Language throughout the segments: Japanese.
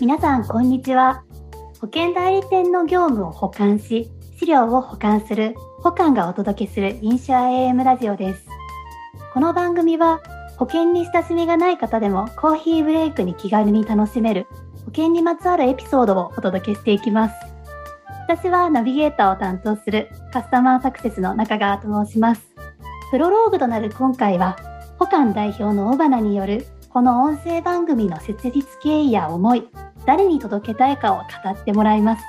皆さんこんにちは。保険代理店の業務を保管し資料を保管する保管がお届けするインシュア AM ラジオです。この番組は保険に親しみがない方でもコーヒーブレイクに気軽に楽しめる保険にまつわるエピソードをお届けしていきます。私はナビゲーターを担当するカスタマーサクセスの中川と申します。プロローグとなる今回は保管代表の尾花によるこの音声番組の設立経緯や思い誰に届けたいかを語ってもらいます。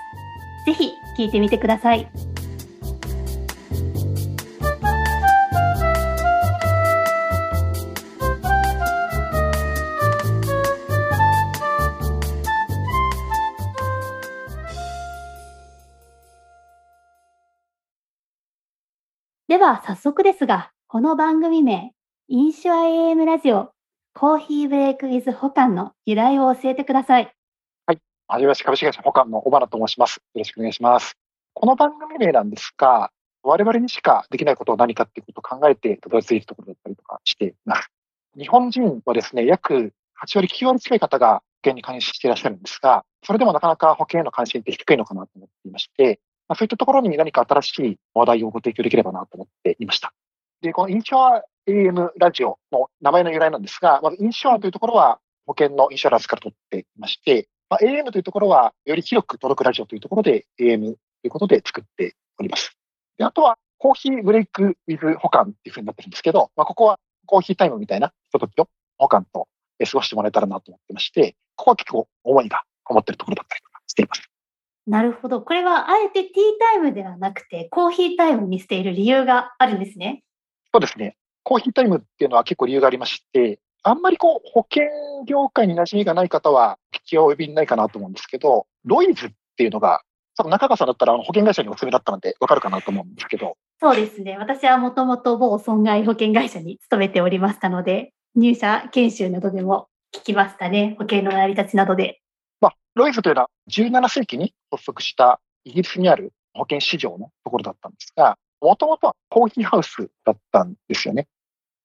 ぜひ聞いてみてください。では早速ですが、この番組名、インシュア AM ラジオ、コーヒーブレイクウィズ保管の由来を教えてください。はじめまして株式会社保管の小原と申します。よろしくお願いします。この番組名なんですが、我々にしかできないことは何かっていうことを考えてたどり着いたところだったりとかしています。日本人はですね、約8割、9割近い方が保険に関心していらっしゃるんですが、それでもなかなか保険への関心って低いのかなと思っていまして、まあ、そういったところに何か新しい話題をご提供できればなと思っていました。で、このインシュア AM ラジオの名前の由来なんですが、まずインシュアというところは保険のインシュアランスから取っていまして、まあ、AM というところは、より広く届くラジオというところで AM ということで作っております。であとは、コーヒーブレイクウィズ保管っていうふうになってるんですけど、まあ、ここはコーヒータイムみたいなひとときを保管と過ごしてもらえたらなと思ってまして、ここは結構思いがこもってるところだったりとかしています。なるほど。これはあえてティータイムではなくて、コーヒータイムにしている理由があるんですね。そうですね。コーヒータイムっていうのは結構理由がありまして、あんまりこう、保険業界に馴染みがない方は、聞き及びないかなと思うんですけど、ロイズっていうのが、その中川さんだったら保険会社にお勧めだったのでわかるかなと思うんですけど。そうですね。私はもともと某損害保険会社に勤めておりましたので、入社研修などでも聞きましたね。保険の成り立ちなどで。まあ、ロイズというのは17世紀に発足したイギリスにある保険市場のところだったんですが、もともとはコーヒーハウスだったんですよね。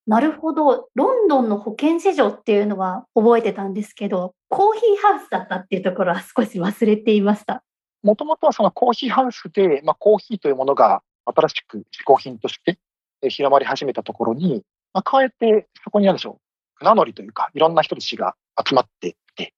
なるほど。ロンドンの保険市場っていうのは覚えてたんですけど、コーヒーハウスだったっていうところは少し忘れていました。もともとはそのコーヒーハウスで、まあ、コーヒーというものが新しく嗜好品として広まり始めたところに、まあ、加えてそこにあるでしょう、船乗りというか、いろんな人たちが集まっていて、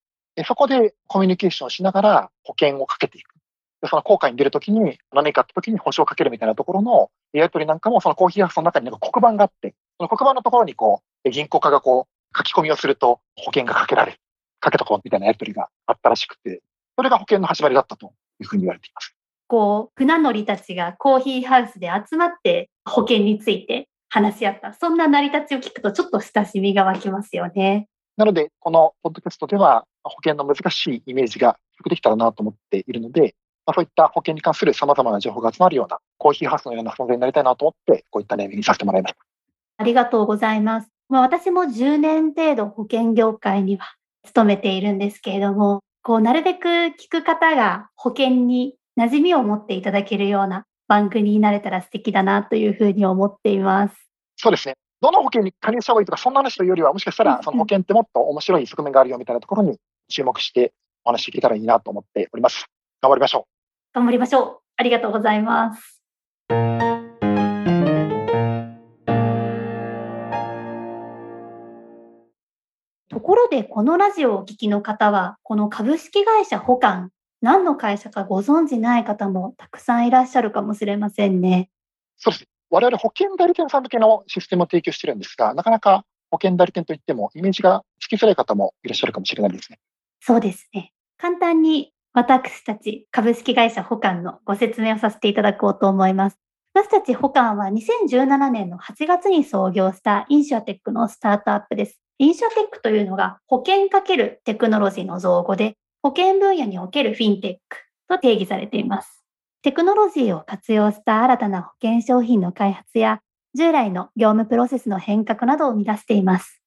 そこでコミュニケーションしながら保険をかけていく。でその航海に出るときに何かあったときに保証をかけるみたいなところのやり取りなんかもそのコーヒーハウスの中になんか黒板があって、その黒板のところにこう、銀行家がこう、書き込みをすると保険がかけられる。かけとこうみたいなやり取りがあったらしくて、それが保険の始まりだったというふうに言われています。こう、船乗りたちがコーヒーハウスで集まって保険について話し合った。そんな成り立ちを聞くとちょっと親しみが湧きますよね。なので、このポッドキャストでは保険の難しいイメージができたらなと思っているので、まあ、そういった保険に関する様々な情報が集まるようなコーヒーハウスのような存在になりたいなと思って、こういったネーミングにさせてもらいました。ありがとうございます。まあ、私も10年程度保険業界には勤めているんですけれども、こう、なるべく聞く方が保険に馴染みを持っていただけるような番組になれたら素敵だなというふうに思っています。そうですね。どの保険に加入した方がいいとか、そんな話というよりは、もしかしたら、その保険ってもっと面白い側面があるよみたいなところに注目してお話しいけたらいいなと思っております。頑張りましょう。頑張りましょう。ありがとうございます。ところで、このラジオをお聞きの方は、この株式会社保管、何の会社かご存じない方もたくさんいらっしゃるかもしれませんね。そうです。我々保険代理店さん向けのシステムを提供してるんですが、なかなか保険代理店といってもイメージがつきづらい方もいらっしゃるかもしれないですね。そうですね。簡単に私たち株式会社保管のご説明をさせていただこうと思います。私たち保管は2017年の8月に創業したインシュアテックのスタートアップです。インシュアテックというのが保険かけるテクノロジーの造語で、保険分野におけるフィンテックと定義されています。テクノロジーを活用した新たな保険商品の開発や、従来の業務プロセスの変革などを生み出しています。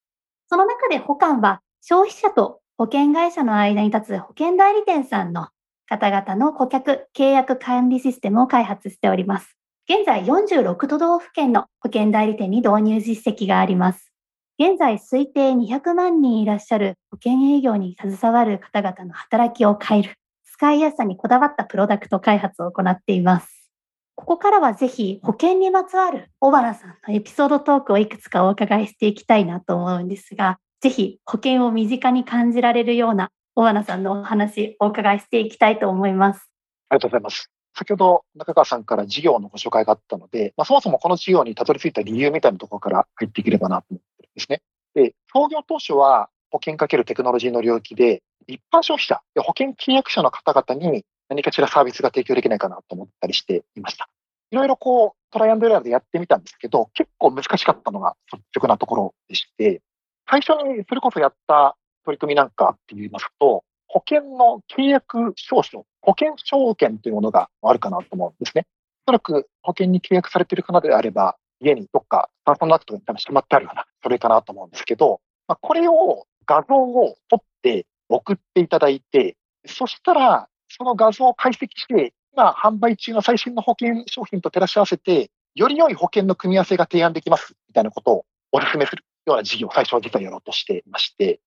その中で保管は消費者と保険会社の間に立つ保険代理店さんの方々の顧客契約管理システムを開発しております。現在46都道府県の保険代理店に導入実績があります。現在推定200万人いらっしゃる保険営業に携わる方々の働きを変える、使いやすさにこだわったプロダクト開発を行っています。ここからはぜひ保険にまつわる小原さんのエピソードトークをいくつかお伺いしていきたいなと思うんですが、ぜひ保険を身近に感じられるような小原さんのお話お伺いしていきたいと思います。ありがとうございます。先ほど中川さんから事業のご紹介があったので、まあ、そもそもこの事業にたどり着いた理由みたいなところから入っていければなと思ってるんですね。で、創業当初は保険かけるテクノロジーの領域で、一般消費者、保険契約者の方々に何かしらサービスが提供できないかなと思ったりしていました。いろいろこう、トライアンドエラーでやってみたんですけど、結構難しかったのが率直なところでして、最初にそれこそやった取り組みなんかって言いますと、保険の契約証書、保険証券というものがあるかなと思うんですね。おそらく保険に契約されている方であれば、家にどっかパーソナルアクトに多分しまってあるような、それかなと思うんですけど、まあ、これを画像を撮って送っていただいて、そしたら、その画像を解析して、今販売中の最新の保険商品と照らし合わせて、より良い保険の組み合わせが提案できますみたいなことをお勧めするような事業を最初は実はやろうとしていまして。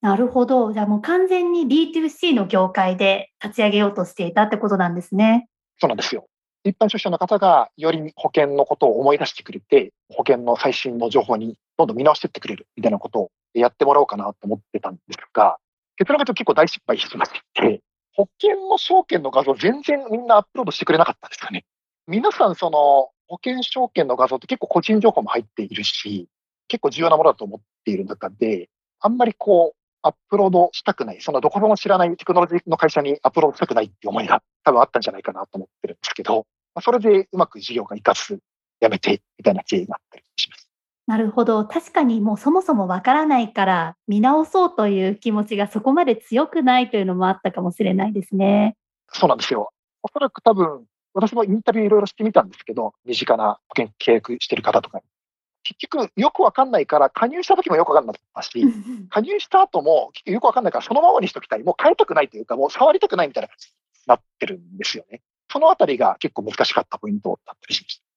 なるほど。じゃあもう完全に B2C の業界で立ち上げようとしていたってことなんですね。そうなんですよ。一般消費者の方がより保険のことを思い出してくれて、保険の最新の情報にどんどん見直していってくれるみたいなことをやってもらおうかなと思ってたんですが、結論が結構大失敗してまして、保険の証券の画像全然みんなアップロードしてくれなかったんですよね。皆さんその保険証券の画像って結構個人情報も入っているし、結構重要なものだと思っている中で、あんまりこう、アップロードしたくない、そのどこでも知らないテクノロジーの会社にアップロードしたくないっていう思いが多分あったんじゃないかなと思ってるんですけど、まあ、それでうまく事業が活かす、やめて、みたいな経緯があったりします。なるほど。確かにもうそもそもわからないから見直そうという気持ちがそこまで強くないというのもあったかもしれないですね。そうなんですよ。おそらく多分、私もインタビューいろいろしてみたんですけど、身近な保険契約してる方とかに。結局、よくわかんないから、加入した時もよくわかんなかったし、加入した後も、結局よくわかんないから、そのままにしときたい。もう変えたくないというか、もう触りたくないみたいななってるんですよね。そのあたりが結構難しかったポイントだったりしました。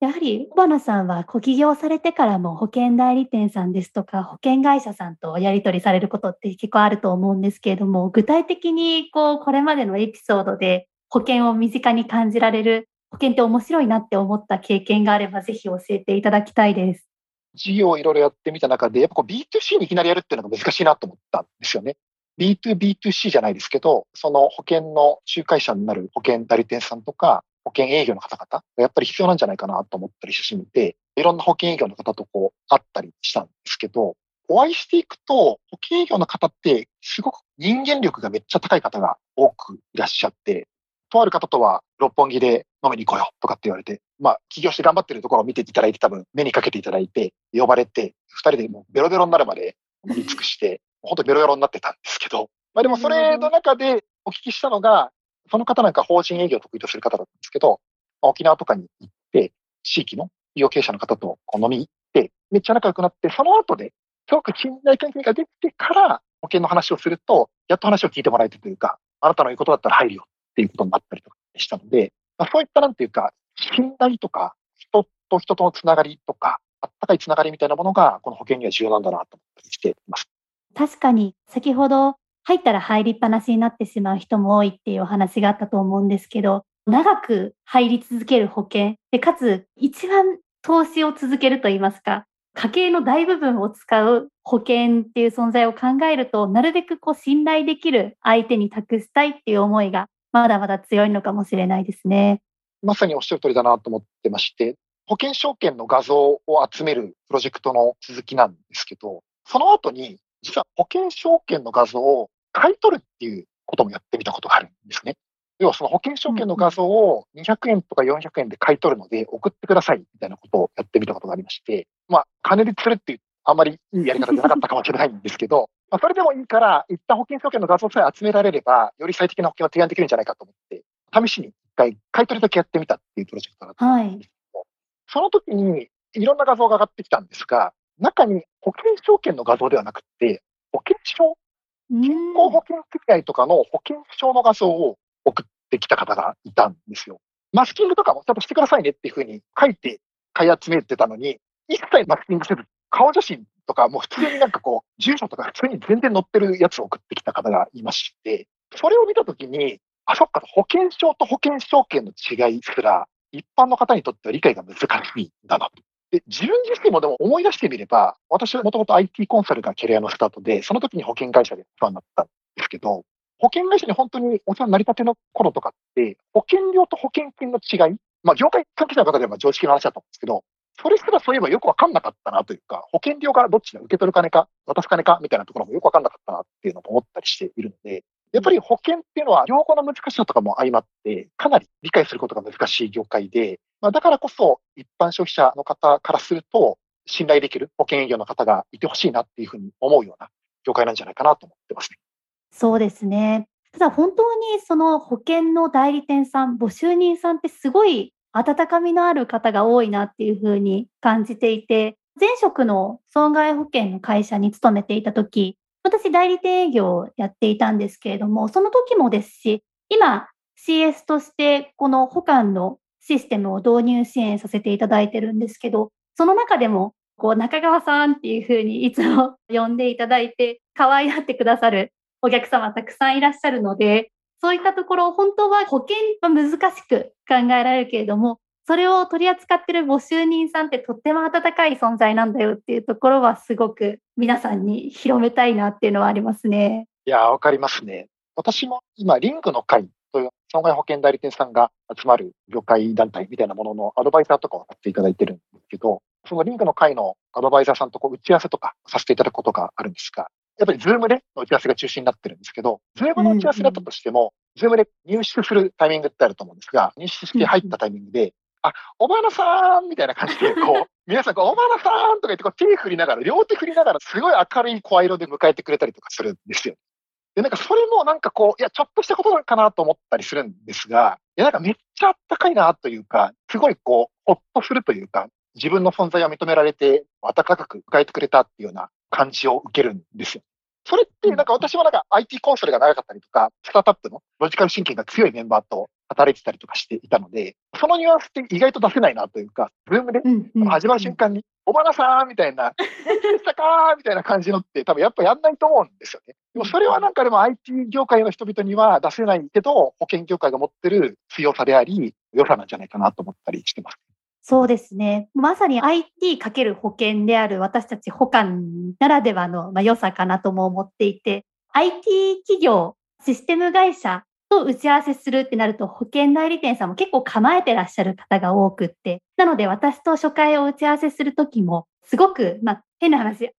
やはり小花さんはご起業されてからも保険代理店さんですとか保険会社さんとやり取りされることって結構あると思うんですけれども具体的にこうこれまでのエピソードで保険を身近に感じられる保険って面白いなって思った経験があればぜひ教えていただきたいです。事業をいろいろやってみた中でやっぱこう B2C にいきなりやるっていうのが難しいなと思ったんですよね。B2B2C じゃないですけど、その保険の仲介者になる保険代理店さんとか、保険営業の方々がやっぱり必要なんじゃないかなと思ったりしてみて、いろんな保険営業の方とこう会ったりしたんですけど、お会いしていくと、保険営業の方ってすごく人間力がめっちゃ高い方が多くいらっしゃって、とある方とは六本木で飲みに行こうよとかって言われて、まあ起業して頑張ってるところを見ていただいて多分目にかけていただいて、呼ばれて、二人でもうベロベロになるまで飲み尽くして、本当にベロベロになってたんですけど、まあでもそれの中でお聞きしたのが、その方なんか法人営業を得意とする方だったんですけど、沖縄とかに行って、地域の医療経営者の方とこう飲み行って、めっちゃ仲良くなって、その後で、すごく信頼関係ができてから保険の話をすると、やっと話を聞いてもらえてというか、あなたの言うことだったら入るよっていうことになったりとか。したので、まあ、そういったなんていうか、信頼とか、人と人とのつながりとか、あったかいつながりみたいなものが、この保険には重要なんだなと思ったりしています。確かに、先ほど入ったら入りっぱなしになってしまう人も多いっていうお話があったと思うんですけど、長く入り続ける保険で、かつ一番投資を続けるといいますか、家計の大部分を使う保険っていう存在を考えると、なるべくこう信頼できる相手に託したいっていう思いがまだまだ強いのかもしれないですね。まさにおっしゃる通りだなと思ってまして、保険証券の画像を集めるプロジェクトの続きなんですけど、その後に実は保険証券の画像を買い取るっていうこともやってみたことがあるんですね。要はその保険証券の画像を200円とか400円で買い取るので送ってくださいみたいなことをやってみたことがありまして、まあ、金で釣るっていう、あんまりいいやり方じゃなかったかもしれないんですけど、まあ、それでもいいから、一旦保険証券の画像さえ集められれば、より最適な保険を提案できるんじゃないかと思って、試しに一回買い取りだけやってみたっていうプロジェクトだったんですけど、はい、その時にいろんな画像が上がってきたんですが、中に保険証券の画像ではなくて、保険証健康保険組合とかの保険証の画像を送ってきた方がいたんですよ。マスキングとかもちゃんとしてくださいねっていうふうに書いて買い集めてたのに、一切マスキングせず顔写真とか、もう普通になんかこう、住所とか普通に全然載ってるやつを送ってきた方がいまして、それを見たときに、あ、そっか、保険証と保険証券の違いすら、一般の方にとっては理解が難しいんだなと。で、自分自身もでも思い出してみれば、私はもともと IT コンサルがキャリアのスタートで、その時に保険会社でお世話になったんですけど、保険会社に本当にお世話になりたての頃とかって、保険料と保険金の違い、まあ業界関係者の方では常識の話だったんですけど、それすらそういえばよくわかんなかったなというか、保険料がどっちだ、受け取る金か、渡す金かみたいなところもよくわかんなかったなっていうのも思ったりしているので、やっぱり保険っていうのは、用語の難しさとかも相まって、かなり理解することが難しい業界で、まあ、だからこそ、一般消費者の方からすると、信頼できる保険営業の方がいてほしいなっていうふうに思うような業界なんじゃないかなと思ってますね。そうですね。ただ本当にその保険の代理店さん、募集人さんってすごい温かみのある方が多いなっていうふうに感じていて、前職の損害保険の会社に勤めていたとき、私代理店営業をやっていたんですけれども、その時もですし、今 CS としてこの保管のシステムを導入支援させていただいてるんですけど、その中でもこう中川さんっていうふうにいつも呼んでいただいて、可愛がってくださるお客様たくさんいらっしゃるので、そういったところ、本当は保険は難しく考えられるけれども、それを取り扱ってる募集人さんってとっても温かい存在なんだよっていうところはすごく皆さんに広めたいなっていうのはありますね。いや、わかりますね。私も今、リングの会という損害保険代理店さんが集まる業界団体みたいなもののアドバイザーとかをやっていただいてるんですけど、そのリングの会のアドバイザーさんとこう打ち合わせとかさせていただくことがあるんですが、やっぱりズームでの打ち合わせが中心になってるんですけど、ズームの打ち合わせだったとしても、ズームで入室するタイミングってあると思うんですが、入室して入ったタイミングで、あ、おばなさんみたいな感じで、こう、皆さん、おばなさんとか言って、こう手振りながら、両手振りながら、すごい明るい声色で迎えてくれたりとかするんですよ。で、なんかそれもなんかこう、いや、ちょっとしたことかなと思ったりするんですが、いや、なんかめっちゃあったかいなというか、すごいこう、ほっとするというか、自分の存在を認められて、温かく迎えてくれたっていうような感じを受けるんですよ。それって、なんか私はなんか IT コンサルが長かったりとか、スタートアップのロジカルシンキングが強いメンバーと働いてたりとかしていたので、そのニュアンスって意外と出せないなというか、ズームで始まる瞬間に、おばなさんみたいな、でしたかみたいな感じのって多分やっぱやんないと思うんですよね。でもそれはなんかでも IT 業界の人々には出せないけど、保険業界が持ってる強さであり、良さなんじゃないかなと思ったりしてます。そうですね。まさに IT かける保険である私たち保管ならではの良さかなとも思っていて、IT 企業、システム会社と打ち合わせするってなると保険代理店さんも結構構えてらっしゃる方が多くって、なので私と初回を打ち合わせするときも、すごく、まあ、変な話、IT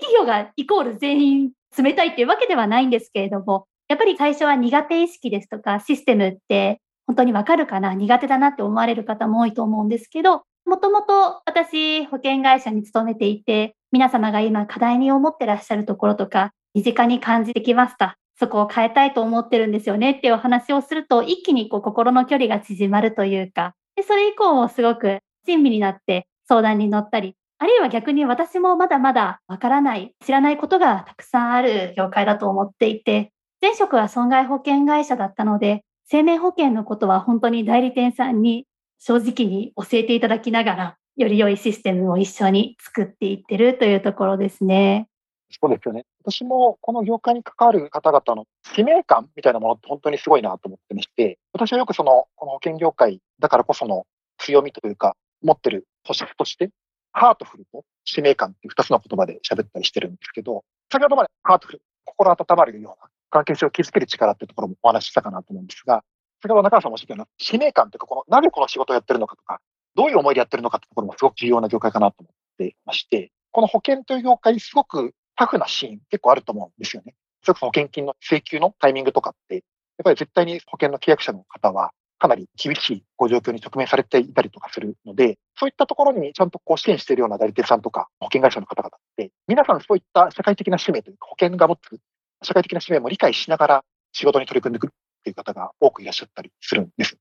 企業がイコール全員冷たいっていうわけではないんですけれども、やっぱり最初は苦手意識ですとか、システムって本当にわかるかな？苦手だなって思われる方も多いと思うんですけど、もともと私、保険会社に勤めていて、皆様が今課題に思ってらっしゃるところとか、身近に感じてきました。そこを変えたいと思ってるんですよねっていうお話をすると、一気にこう心の距離が縮まるというか、でそれ以降もすごく親身になって相談に乗ったり、あるいは逆に私もまだまだわからない、知らないことがたくさんある業界だと思っていて、前職は損害保険会社だったので、生命保険のことは本当に代理店さんに正直に教えていただきながら、より良いシステムを一緒に作っていってるというところですね。そうですよね。私もこの業界に関わる方々の使命感みたいなものって本当にすごいなと思ってまして、私はよくその、この保険業界だからこその強みというか、持ってる保証として、ハートフルと使命感っていう二つの言葉で喋ったりしてるんですけど、先ほどまでハートフル、心温まるような関係性を築ける力っていうところもお話ししたかなと思うんですが、先ほど中川さんもおっしゃったような使命感というか、このなぜこの仕事をやってるのかとか、どういう思いでやってるのかってところもすごく重要な業界かなと思ってまして、この保険という業界すごくタフなシーン結構あると思うんですよね。それこそ保険金の請求のタイミングとかって、やっぱり絶対に保険の契約者の方はかなり厳しいご状況に直面されていたりとかするので、そういったところにちゃんとこう支援しているような代理店さんとか保険会社の方々って、皆さんそういった社会的な使命というか保険が持つ社会的な使命も理解しながら仕事に取り組んでくるっていう方が多くいらっしゃったりするんです。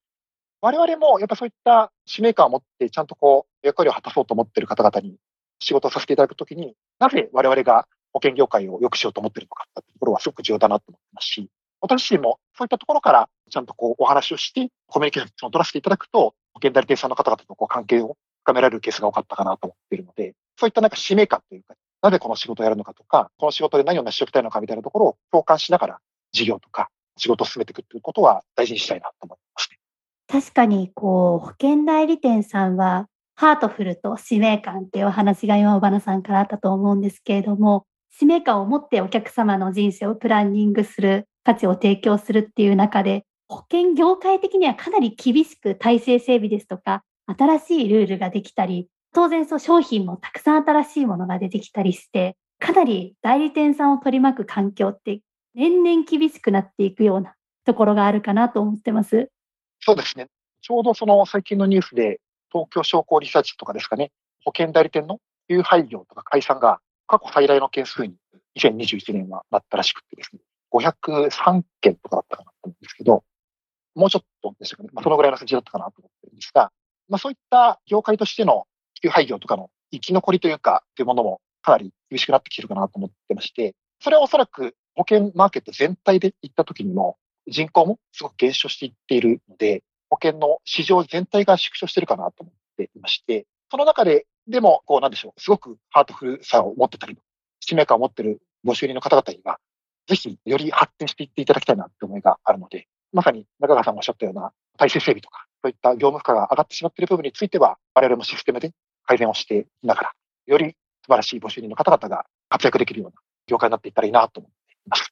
我々もやっぱそういった使命感を持ってちゃんとこう役割を果たそうと思っている方々に仕事をさせていただくときに、なぜ我々が保険業界を良くしようと思っているのかっていうところはすごく重要だなと思ってますし、私自身もそういったところからちゃんとこうお話をして、コミュニケーションを取らせていただくと、保険代理店さんの方々とこう関係を深められるケースが多かったかなと思っているので、そういったなんか使命感というか、なぜこの仕事をやるのかとか、この仕事で何を成し遂げたいのかみたいなところを共感しながら、事業とか仕事を進めていくということは大事にしたいなと思います。確かに、こう、保険代理店さんは、ハートフルと使命感っていうお話が今、小花さんからあったと思うんですけれども、使命感を持ってお客様の人生をプランニングする、価値を提供するっていう中で、保険業界的にはかなり厳しく体制整備ですとか、新しいルールができたり、当然そう商品もたくさん新しいものが出てきたりして、かなり代理店さんを取り巻く環境って年々厳しくなっていくようなところがあるかなと思ってます。そうですね。ちょうどその最近のニュースで、東京商工リサーチとかですかね、保険代理店の休廃業とか解散が過去最大の件数に2021年はなったらしくてですね、503件とかだったかなと思うんですけど、もうちょっとでしたかね、まあ、そのぐらいの数字だったかなと思ってるんですが、まあ、そういった業界としての休廃業とかの生き残りというか、というものもかなり厳しくなってきてるかなと思ってまして、それはおそらく保険マーケット全体で行った時にも、人口もすごく減少していっているので、保険の市場全体が縮小してるかなと思っていまして、その中で、でも、こうなんでしょう、すごくハートフルさを持ってたり、使命感を持ってるご収入の方々には、ぜひより発展していっていただきたいなって思いがあるので、まさに中川さんがおっしゃったような体制整備とか、そういった業務負荷が上がってしまっている部分については、我々もシステムで改善をしていながら、より素晴らしいご収入の方々が活躍できるような業界になっていったらいいなと思っています。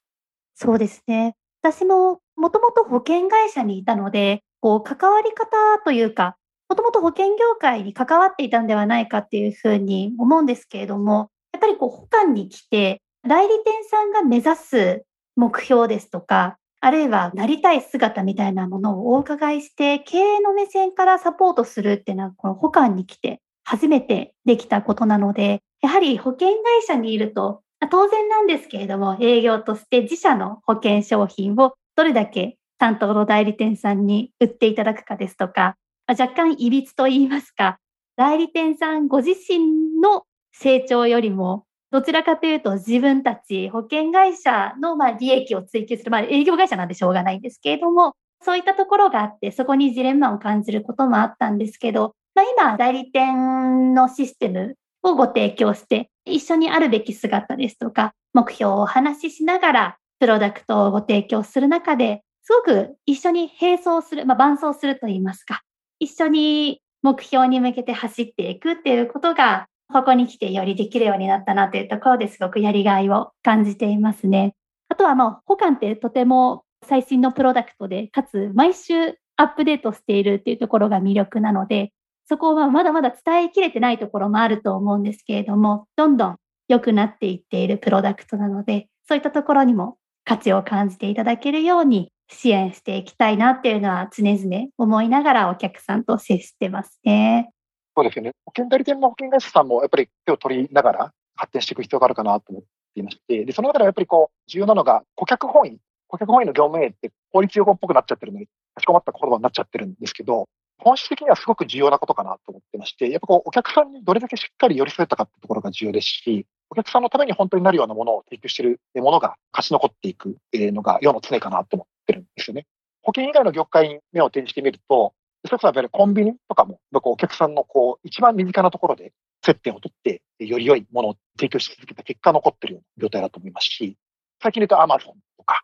そうですね。私ももともと保険会社にいたので、こう、関わり方というか、もともと保険業界に関わっていたんではないかっていうふうに思うんですけれども、やっぱりこう、保管に来て、代理店さんが目指す目標ですとか、あるいはなりたい姿みたいなものをお伺いして、経営の目線からサポートするっていうのは、この保管に来て初めてできたことなので、やはり保険会社にいると、当然なんですけれども、営業として自社の保険商品をどれだけ担当の代理店さんに売っていただくかですとか、若干いびつと言いますか、代理店さんご自身の成長よりも、どちらかというと自分たち保険会社のま利益を追求する、まあ、営業会社なんでしょうがないんですけれども、そういったところがあって、そこにジレンマを感じることもあったんですけど、まあ、今、代理店のシステムをご提供して、一緒にあるべき姿ですとか、目標をお話ししながら、プロダクトをご提供する中で、すごく一緒に並走する、まあ、伴走すると言いますか、一緒に目標に向けて走っていくっていうことが、ここに来てよりできるようになったなというところですごくやりがいを感じていますね。あとはもう、保管ってとても最新のプロダクトで、かつ毎週アップデートしているっていうところが魅力なので、そこはまだまだ伝えきれてないところもあると思うんですけれども、どんどん良くなっていっているプロダクトなので、そういったところにも価値を感じていただけるように支援していきたいなっていうのは常々思いながらお客さんと接してますね。そうですよね。保険代理店の保険会社さんもやっぱり手を取りながら発展していく必要があるかなと思っていまして、で、その中ではやっぱりこう、重要なのが顧客本位。顧客本位の業務営って法律用語っぽくなっちゃってるのに、かしこまった言葉になっちゃってるんですけど、本質的にはすごく重要なことかなと思ってまして、やっぱこう、お客さんにどれだけしっかり寄り添えたかってところが重要ですし、お客さんのために本当になるようなものを提供しているものが勝ち残っていくのが世の常かなと思ってるんですよね。保険以外の業界に目を転じてみると、それこそやっぱりコンビニとかも、お客さんのこう、一番身近なところで接点を取って、より良いものを提供し続けた結果残ってるような状態だと思いますし、最近で言うと Amazon とか、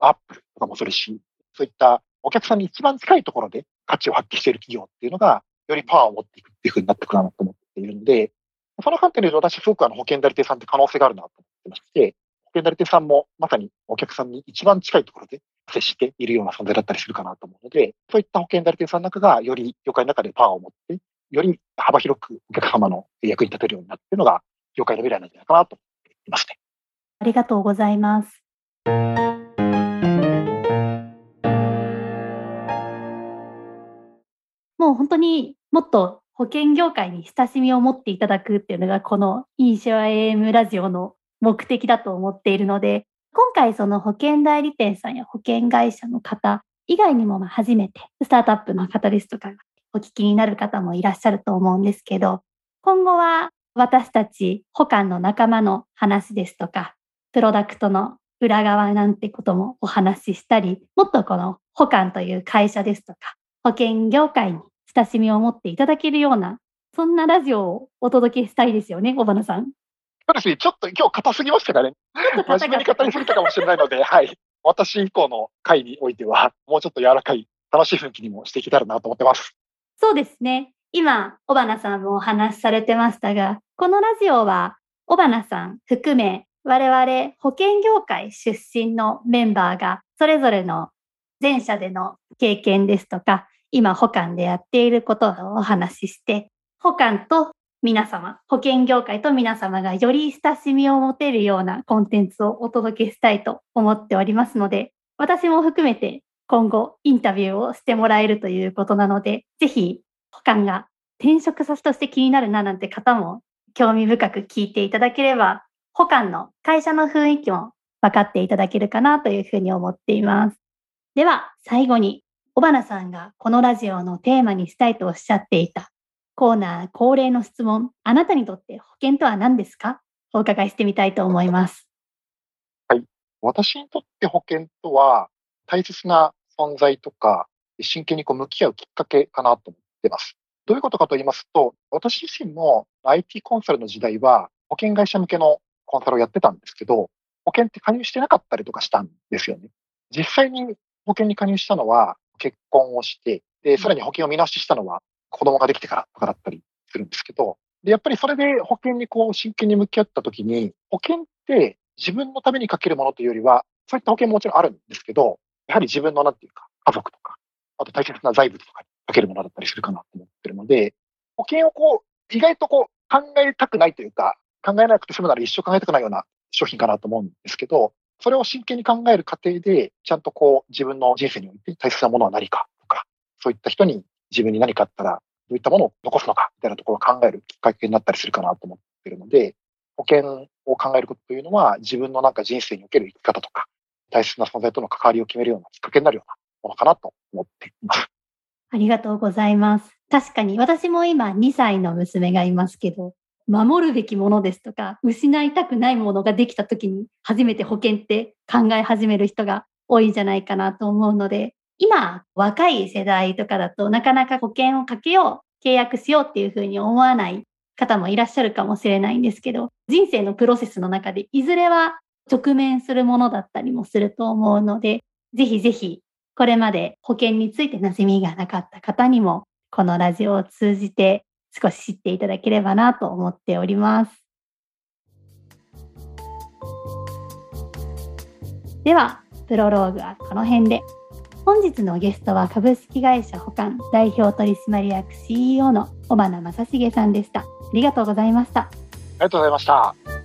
Apple とかもそれし、そういったお客さんに一番近いところで価値を発揮している企業っていうのが、よりパワーを持っていくっていうふうになってくるなと思っているので、その観点で言うと私すごくあの保険代理店さんって可能性があるなと思ってまして、保険代理店さんもまさにお客さんに一番近いところで接しているような存在だったりするかなと思うので、そういった保険代理店さんなんかがより業界の中でパワーを持って、より幅広くお客様の役に立てるようになっているのが、業界の未来なんじゃないかなと思っていますね。ありがとうございます。もう本当にもっと保険業界に親しみを持っていただくっていうのがこのインシュア AM ラジオの目的だと思っているので、今回その保険代理店さんや保険会社の方以外にもま初めてスタートアップの方ですとかお聞きになる方もいらっしゃると思うんですけど、今後は私たち保管の仲間の話ですとか、プロダクトの裏側なんてこともお話ししたり、もっとこの保管という会社ですとか、保険業界に親しみを持っていただけるようなそんなラジオをお届けしたいですよね、小花さん。そうですね。ちょっと今日硬すぎましたかね。真面目に語りすぎたかもしれないので、はい。私以降の回においては、もうちょっと柔らかい、楽しい雰囲気にもしていけたらなと思ってます。そうですね。今、小花さんもお話しされてましたが、このラジオは、小花さん含め、我々保険業界出身のメンバーが、それぞれの前者での経験ですとか、今保管でやっていることをお話しして、保管と皆様、保険業界と皆様がより親しみを持てるようなコンテンツをお届けしたいと思っておりますので、私も含めて今後インタビューをしてもらえるということなので、ぜひ保管が転職先として気になるななんて方も興味深く聞いていただければ、保管の会社の雰囲気も分かっていただけるかなというふうに思っています。では、最後に、小花さんがこのラジオのテーマにしたいとおっしゃっていたコーナー恒例の質問、あなたにとって保険とは何ですか？お伺いしてみたいと思います。はい。私にとって保険とは、大切な存在とか、真剣にこう向き合うきっかけかなと思ってます。どういうことかと言いますと、私自身も IT コンサルの時代は、保険会社向けのコンサルをやってたんですけど、保険って加入してなかったりとかしたんですよね。実際に保険に加入したのは、結婚をして、で、さらに保険を見直ししたのは、子供ができてからとかだったりするんですけど、で、やっぱりそれで保険にこう真剣に向き合った時に、保険って自分のためにかけるものというよりは、そういった保険ももちろんあるんですけど、やはり自分のなんていうか、家族とか、あと大切な財物とかにかけるものだったりするかなと思ってるので、保険をこう、意外とこう、考えたくないというか、考えなくて済むなら一生考えたくないような商品かなと思うんですけど、それを真剣に考える過程で、ちゃんとこう、自分の人生において大切なものは何かとか、そういった人に自分に何かあったらどういったものを残すのかみたいなところを考えるきっかけになったりするかなと思ってるので、保険を考えることというのは自分のなんか人生における生き方とか、大切な存在との関わりを決めるようなきっかけになるようなものかなと思っています。ありがとうございます。確かに私も今2歳の娘がいますけど、守るべきものですとか、失いたくないものができた時に初めて保険って考え始める人が多いんじゃないかなと思うので、今、若い世代とかだとなかなか保険をかけよう、契約しようっていうふうに思わない方もいらっしゃるかもしれないんですけど、人生のプロセスの中でいずれは直面するものだったりもすると思うので、ぜひぜひこれまで保険について馴染みがなかった方にも、このラジオを通じて少し知っていただければなと思っております。では、プロローグはこの辺で。本日のゲストは株式会社保管代表取締役 CEO の尾花正成さんでした。ありがとうございました。ありがとうございました。